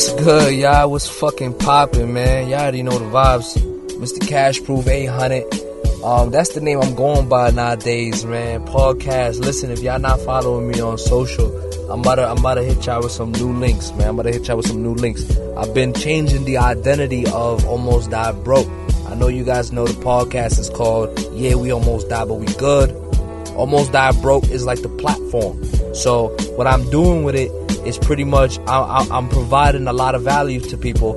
What's good, y'all? What's fucking popping, man? Y'all already know the vibes. Mr. Cash Proof 800. Um, that's the name I'm going by nowadays, man. Podcast. Listen, if y'all not following me on social, I'm about to I'm about to hit y'all with some new links, man. I'm about to hit y'all with some new links. I've been changing the identity of Almost Died Broke. I know you guys know the podcast is called Yeah We Almost Died But We Good. Almost Died Broke is like the platform. So what I'm doing with it is pretty much I, am providing a lot of value to people,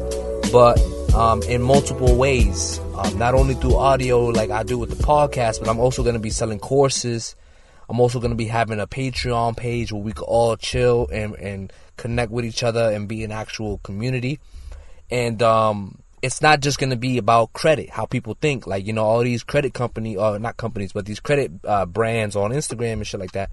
but um, in multiple ways. Um, not only through audio like I do with the podcast, but I'm also going to be selling courses. I'm also going to be having a Patreon page where we can all chill and, and connect with each other and be an actual community. And um, it's not just going to be about credit, how people think. Like, you know, all these credit company, or not companies, but these credit uh, brands on Instagram and shit like that.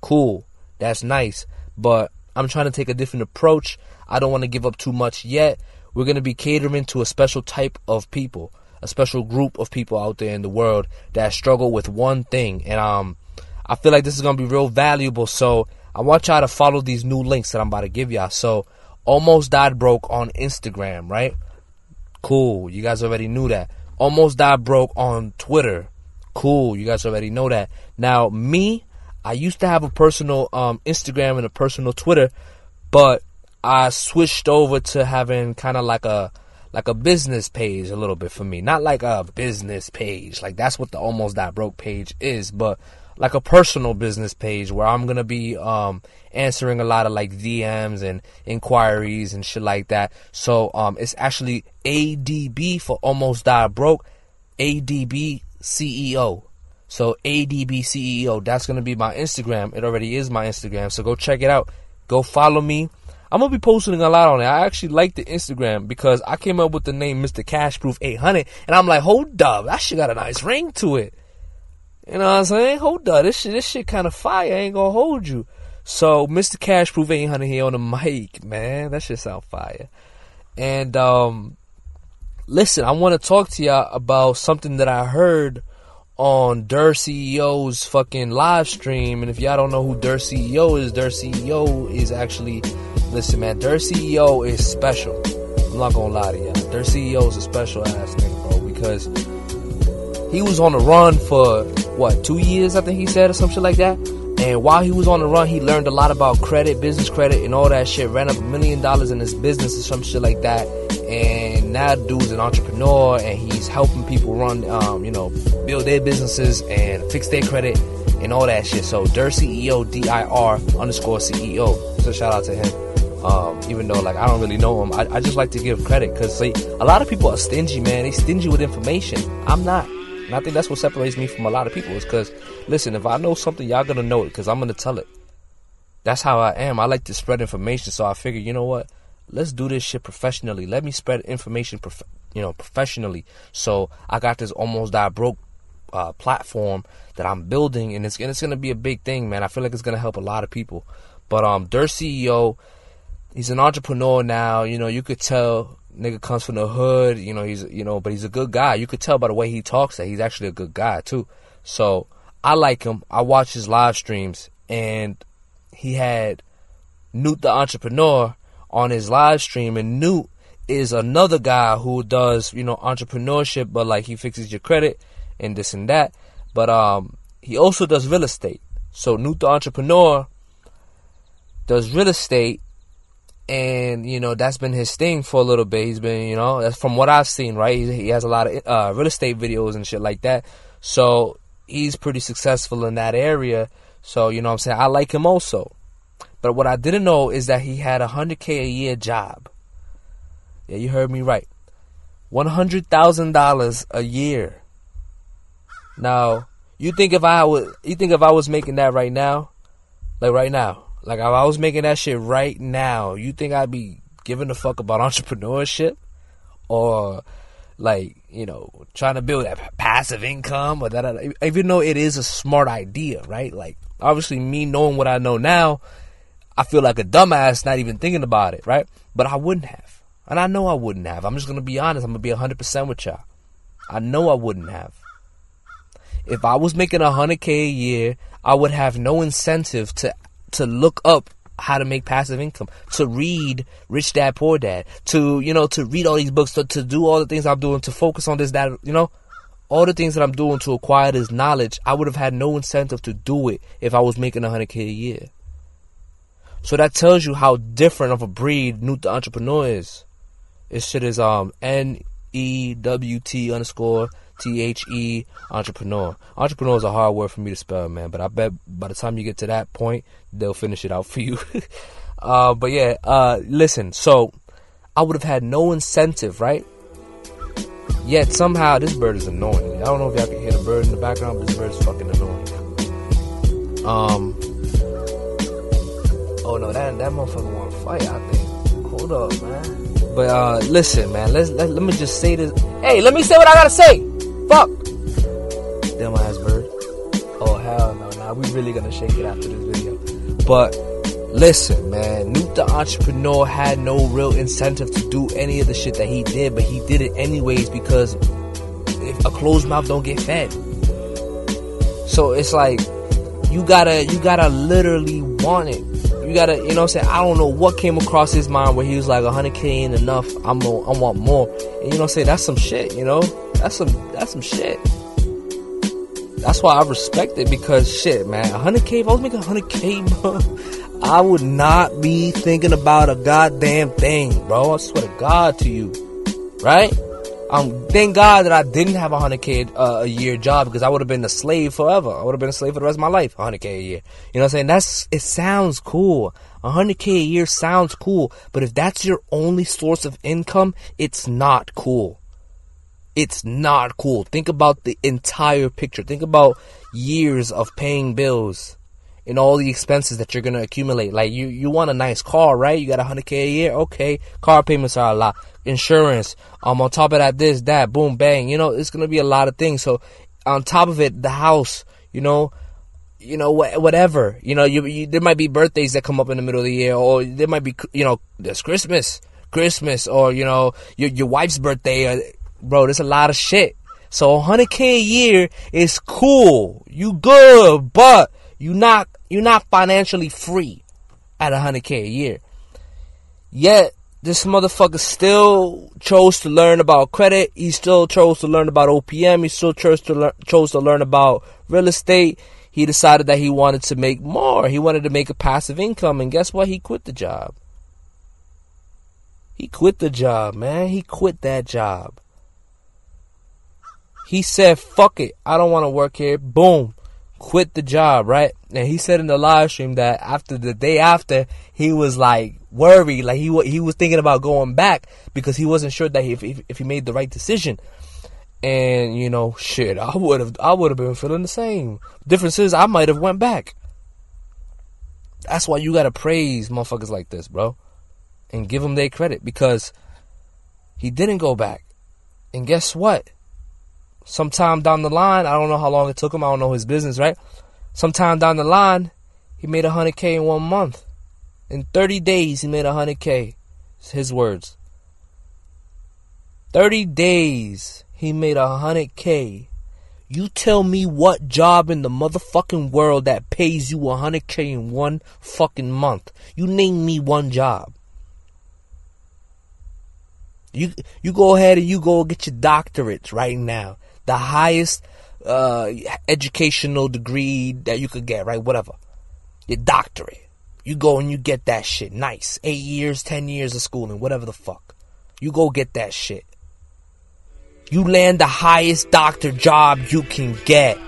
Cool. That's nice. But I'm trying to take a different approach. I don't want to give up too much yet. We're going to be catering to a special type of people, a special group of people out there in the world that struggle with one thing. And um, I feel like this is going to be real valuable. So I want y'all to follow these new links that I'm about to give y'all. So, almost died broke on Instagram, right? Cool. You guys already knew that. Almost died broke on Twitter. Cool. You guys already know that. Now, me, I used to have a personal um, Instagram and a personal Twitter, but I switched over to having kind of like a like a business page a little bit for me. Not like a business page. Like that's what the almost died broke page is, but like a personal business page where I'm gonna be um, answering a lot of like DMs and inquiries and shit like that. So um, it's actually ADB for almost died broke, ADB CEO. So ADBCEO, that's gonna be my Instagram. It already is my Instagram. So go check it out. Go follow me. I'm gonna be posting a lot on it. I actually like the Instagram because I came up with the name Mr. Cashproof 800, and I'm like, hold up, that shit got a nice ring to it. You know what I'm saying? Hold up, this shit, this shit kind of fire. I ain't gonna hold you. So Mr. Cashproof 800 here on the mic, man. That shit sound fire. And um, listen, I want to talk to y'all about something that I heard on Dir CEO's fucking live stream. And if y'all don't know who Dir CEO is, Dir CEO is actually, listen, man, Dir CEO is special. I'm not gonna lie to y'all. Dur CEO is a special ass nigga, bro, because he was on the run for what two years, I think he said, or some shit like that. And while he was on the run, he learned a lot about credit, business credit, and all that shit. Ran up a million dollars in his business or some shit like that. And now, dude's an entrepreneur, and he's helping people run, um, you know, build their businesses and fix their credit and all that shit. So, Dir CEO, D I R underscore CEO. So, shout out to him. Um, even though, like, I don't really know him, I, I just like to give credit because, see, a lot of people are stingy, man. They stingy with information. I'm not. And I think that's what separates me from a lot of people is because, listen, if I know something, y'all gonna know it because I'm gonna tell it. That's how I am. I like to spread information, so I figure, you know what? Let's do this shit professionally. Let me spread information, prof- you know, professionally. So I got this almost died broke uh, platform that I'm building, and it's and it's gonna be a big thing, man. I feel like it's gonna help a lot of people. But um, Dir CEO, he's an entrepreneur now. You know, you could tell nigga comes from the hood, you know, he's you know, but he's a good guy. You could tell by the way he talks that he's actually a good guy too. So I like him. I watch his live streams and he had Newt the entrepreneur on his live stream and Newt is another guy who does, you know, entrepreneurship but like he fixes your credit and this and that. But um he also does real estate. So Newt the entrepreneur does real estate and you know that's been his thing for a little bit. He's been, you know, that's from what I've seen, right? He, he has a lot of uh, real estate videos and shit like that. So he's pretty successful in that area. So you know, I'm saying I like him also. But what I didn't know is that he had a hundred k a year job. Yeah, you heard me right. One hundred thousand dollars a year. Now, you think if I was, you think if I was making that right now, like right now, like if I was making that shit right now, you think I'd be giving a fuck about entrepreneurship or like you know trying to build that passive income or that even though it is a smart idea, right? Like obviously me knowing what I know now, I feel like a dumbass not even thinking about it, right? But I wouldn't have. And I know I wouldn't have. I'm just going to be honest. I'm going to be 100% with y'all. I know I wouldn't have. If I was making 100k a year, I would have no incentive to to look up how to make passive income, to read Rich Dad Poor Dad, to you know to read all these books, to, to do all the things I'm doing, to focus on this that you know, all the things that I'm doing to acquire this knowledge. I would have had no incentive to do it if I was making 100k a year. So that tells you how different of a breed Newt the entrepreneur is. This shit is um N E W T underscore T H E entrepreneur. Entrepreneur is a hard word for me to spell, man. But I bet by the time you get to that point, they'll finish it out for you. uh, but yeah, uh, listen. So I would have had no incentive, right? Yet somehow this bird is annoying. I don't know if y'all can hear the bird in the background, but this bird is fucking annoying. Um. Oh no, that that motherfucker want to fight. I think. Hold up, man. But uh, listen, man. Let's let, let me just say this. Hey, let me say what I gotta say. Fuck. Damn ass bird. Oh hell no! Now we really gonna shake it after this video. But listen, man. Newt the entrepreneur had no real incentive to do any of the shit that he did, but he did it anyways because if a closed mouth don't get fed. So it's like you gotta you gotta literally want it you gotta, you know I'm saying? I don't know what came across his mind where he was like, 100k ain't enough. I'm gonna, I want more. And you know I'm saying? That's some shit, you know? That's some, that's some shit. That's why I respect it because shit, man. 100k, if I was making 100k, bro, I would not be thinking about a goddamn thing, bro. I swear to God to you. Right? Um, thank God that I didn't have a hundred k uh, a year job because I would have been a slave forever. I would have been a slave for the rest of my life. hundred k a year. You know what I'm saying? That's it. Sounds cool. Hundred k a year sounds cool, but if that's your only source of income, it's not cool. It's not cool. Think about the entire picture. Think about years of paying bills and all the expenses that you're gonna accumulate. Like you, you want a nice car, right? You got a hundred k a year. Okay, car payments are a lot. Insurance. Um, on top of that, this, that, boom, bang. You know, it's gonna be a lot of things. So, on top of it, the house. You know, you know, wh- whatever. You know, you, you there might be birthdays that come up in the middle of the year, or there might be, you know, there's Christmas, Christmas, or you know, your your wife's birthday. Or, bro, there's a lot of shit. So 100k a year is cool. You good, but you not you're not financially free at 100k a year. Yet this motherfucker still chose to learn about credit. He still chose to learn about OPM. He still chose to learn, chose to learn about real estate. He decided that he wanted to make more. He wanted to make a passive income, and guess what? He quit the job. He quit the job, man. He quit that job. He said, "Fuck it. I don't want to work here." Boom quit the job, right? And he said in the live stream that after the day after, he was like worried, like he he was thinking about going back because he wasn't sure that he, if, if he made the right decision. And you know, shit, I would have I would have been feeling the same. Difference is I might have went back. That's why you gotta praise motherfuckers like this, bro, and give them their credit because he didn't go back. And guess what? Sometime down the line, I don't know how long it took him. I don't know his business, right? Sometime down the line, he made 100K in one month. In 30 days, he made 100K. His words. 30 days, he made 100K. You tell me what job in the motherfucking world that pays you 100K in one fucking month. You name me one job. You you go ahead and you go get your doctorates right now the highest uh, educational degree that you could get, right? Whatever. Your doctorate. You go and you get that shit. Nice. Eight years, ten years of schooling, whatever the fuck. You go get that shit. You land the highest doctor job you can get.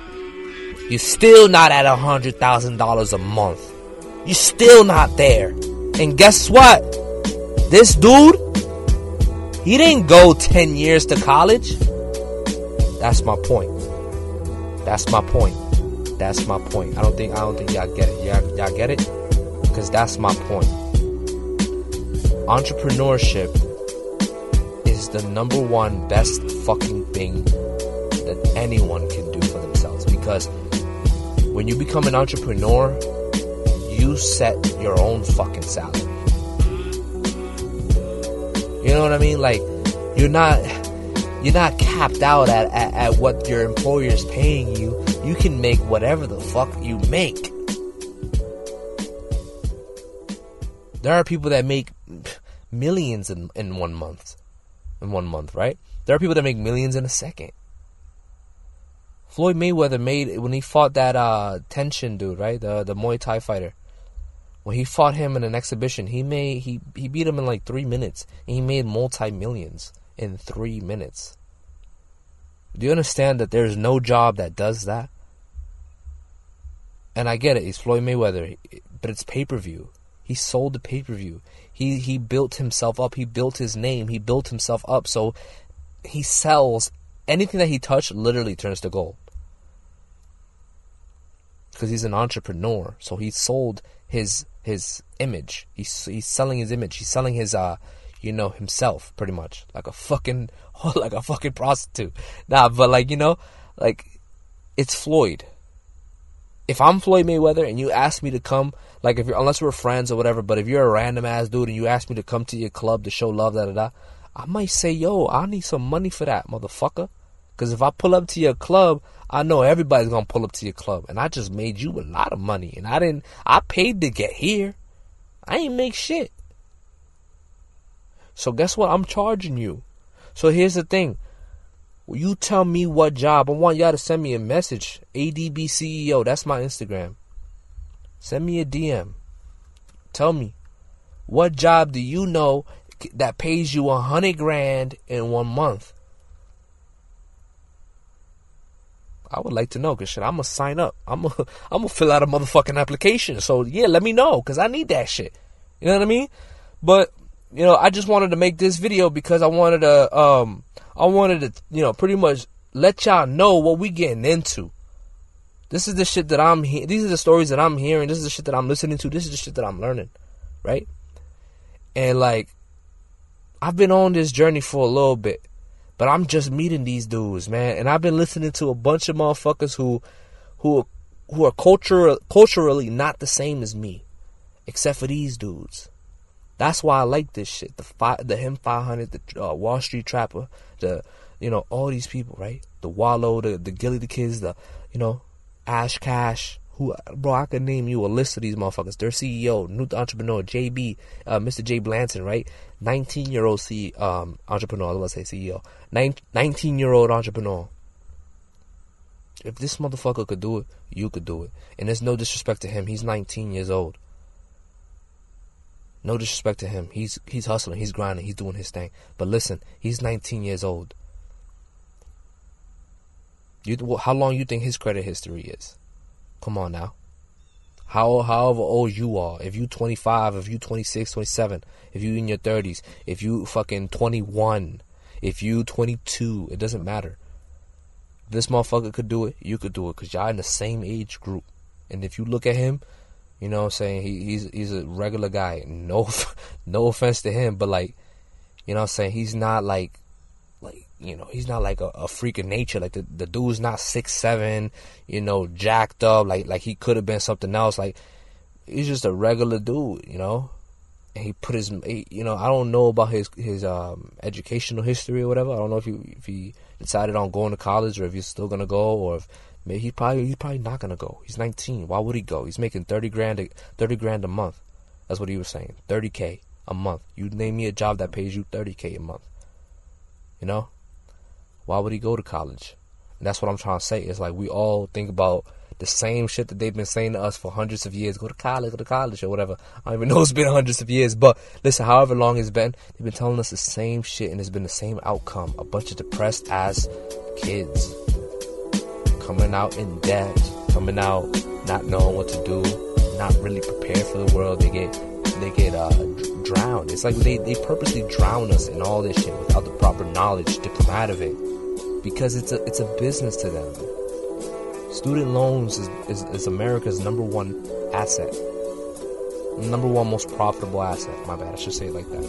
You're still not at a hundred thousand dollars a month. You're still not there. And guess what? This dude, he didn't go 10 years to college. That's my point. That's my point. That's my point. I don't think I don't think y'all get it. Y'all, y'all get it? Because that's my point. Entrepreneurship is the number one best fucking thing that anyone can do for themselves. Because when you become an entrepreneur, you set your own fucking salary. You know what I mean? Like, you're not you're not capped out at, at, at what your employer is paying you. You can make whatever the fuck you make. There are people that make millions in, in one month. In one month, right? There are people that make millions in a second. Floyd Mayweather made when he fought that uh Tenshin dude, right? The the Muay Thai fighter. When he fought him in an exhibition, he made he he beat him in like three minutes. And he made multi millions in three minutes. Do you understand that there's no job that does that? And I get it, he's Floyd Mayweather, but it's pay per view. He sold the pay per view. He he built himself up. He built his name. He built himself up. So he sells anything that he touched. Literally turns to gold because he's an entrepreneur. So he sold his his image. He's he's selling his image. He's selling his uh you know himself pretty much like a fucking like a fucking prostitute. Nah, but like you know like it's Floyd. If I'm Floyd Mayweather and you ask me to come, like if you're unless we're friends or whatever, but if you're a random ass dude and you ask me to come to your club to show love, da da da, I might say, yo, I need some money for that, motherfucker. Because if I pull up to your club, I know everybody's gonna pull up to your club, and I just made you a lot of money, and I didn't. I paid to get here. I ain't make shit. So guess what? I'm charging you. So here's the thing. You tell me what job. I want y'all to send me a message. ADB CEO. That's my Instagram. Send me a DM. Tell me what job do you know that pays you a hundred grand in one month? I would like to know because shit, I'm gonna sign up. I'm gonna I'm gonna fill out a motherfucking application. So yeah, let me know because I need that shit. You know what I mean? But you know, I just wanted to make this video because I wanted to um I wanted to you know pretty much let y'all know what we getting into. This is the shit that I'm hearing. These are the stories that I'm hearing. This is the shit that I'm listening to. This is the shit that I'm learning, right? And like, I've been on this journey for a little bit. But I'm just meeting these dudes, man, and I've been listening to a bunch of motherfuckers who, who, who are cultural, culturally not the same as me, except for these dudes. That's why I like this shit. The five, the him 500, the uh, Wall Street Trapper, the you know all these people, right? The Wallo, the the Gillie Da Kids, the you know Ash Cash, who bro, I could name you a list of these motherfuckers. Dir CEO, new entrepreneur, JB, uh, Mr. J Blanton, right? 19 year old C, um, entrepreneur, was say CEO. 19 year old entrepreneur. If this motherfucker could do it, you could do it. And there's no disrespect to him. He's 19 years old. No disrespect to him. He's he's hustling, he's grinding, he's doing his thing. But listen, he's 19 years old. You, how long you think his credit history is? Come on now. How however old you are, if you 25, if you 26, 27, if you in your 30s, if you fucking 21, if you 22, it doesn't matter. This motherfucker could do it, you could do it cuz y'all in the same age group. And if you look at him, you know what I'm saying, he, he's he's a regular guy. No no offense to him, but like you know what I'm saying, he's not like like you know, he's not like a, a freak of nature. Like the, the dude's not six seven, you know, jacked up. Like like he could have been something else. Like he's just a regular dude, you know. And he put his, he, you know, I don't know about his his um, educational history or whatever. I don't know if he if he decided on going to college or if he's still gonna go or if maybe he probably he's probably not gonna go. He's 19. Why would he go? He's making 30 grand a, 30 grand a month. That's what he was saying. 30k a month. You name me a job that pays you 30k a month. You know? Why would he go to college? And that's what I'm trying to say. It's like we all think about the same shit that they've been saying to us for hundreds of years. Go to college, go to college, or whatever. I don't even know it's been hundreds of years, but listen, however long it's been, they've been telling us the same shit, and it's been the same outcome. A bunch of depressed ass kids coming out in debt, coming out not knowing what to do, not really prepared for the world. They get they get uh, drowned. It's like they, they purposely drown us in all this shit without the proper knowledge to come out of it because it's a it's a business to them. Student loans is, is, is America's number one asset, number one most profitable asset. My bad, I should say it like that.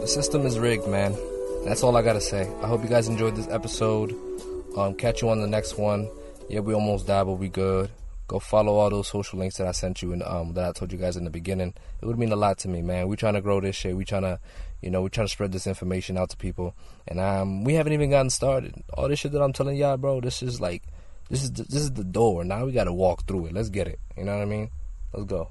The system is rigged, man. That's all I gotta say. I hope you guys enjoyed this episode. Um, catch you on the next one. Yeah, we almost died, but we good. Go follow all those social links that I sent you and um, that I told you guys in the beginning. It would mean a lot to me, man. We trying to grow this shit. We trying to you know, we're trying to spread this information out to people, and um, we haven't even gotten started. All this shit that I'm telling y'all, bro, this is like, this is the, this is the door. Now we got to walk through it. Let's get it. You know what I mean? Let's go.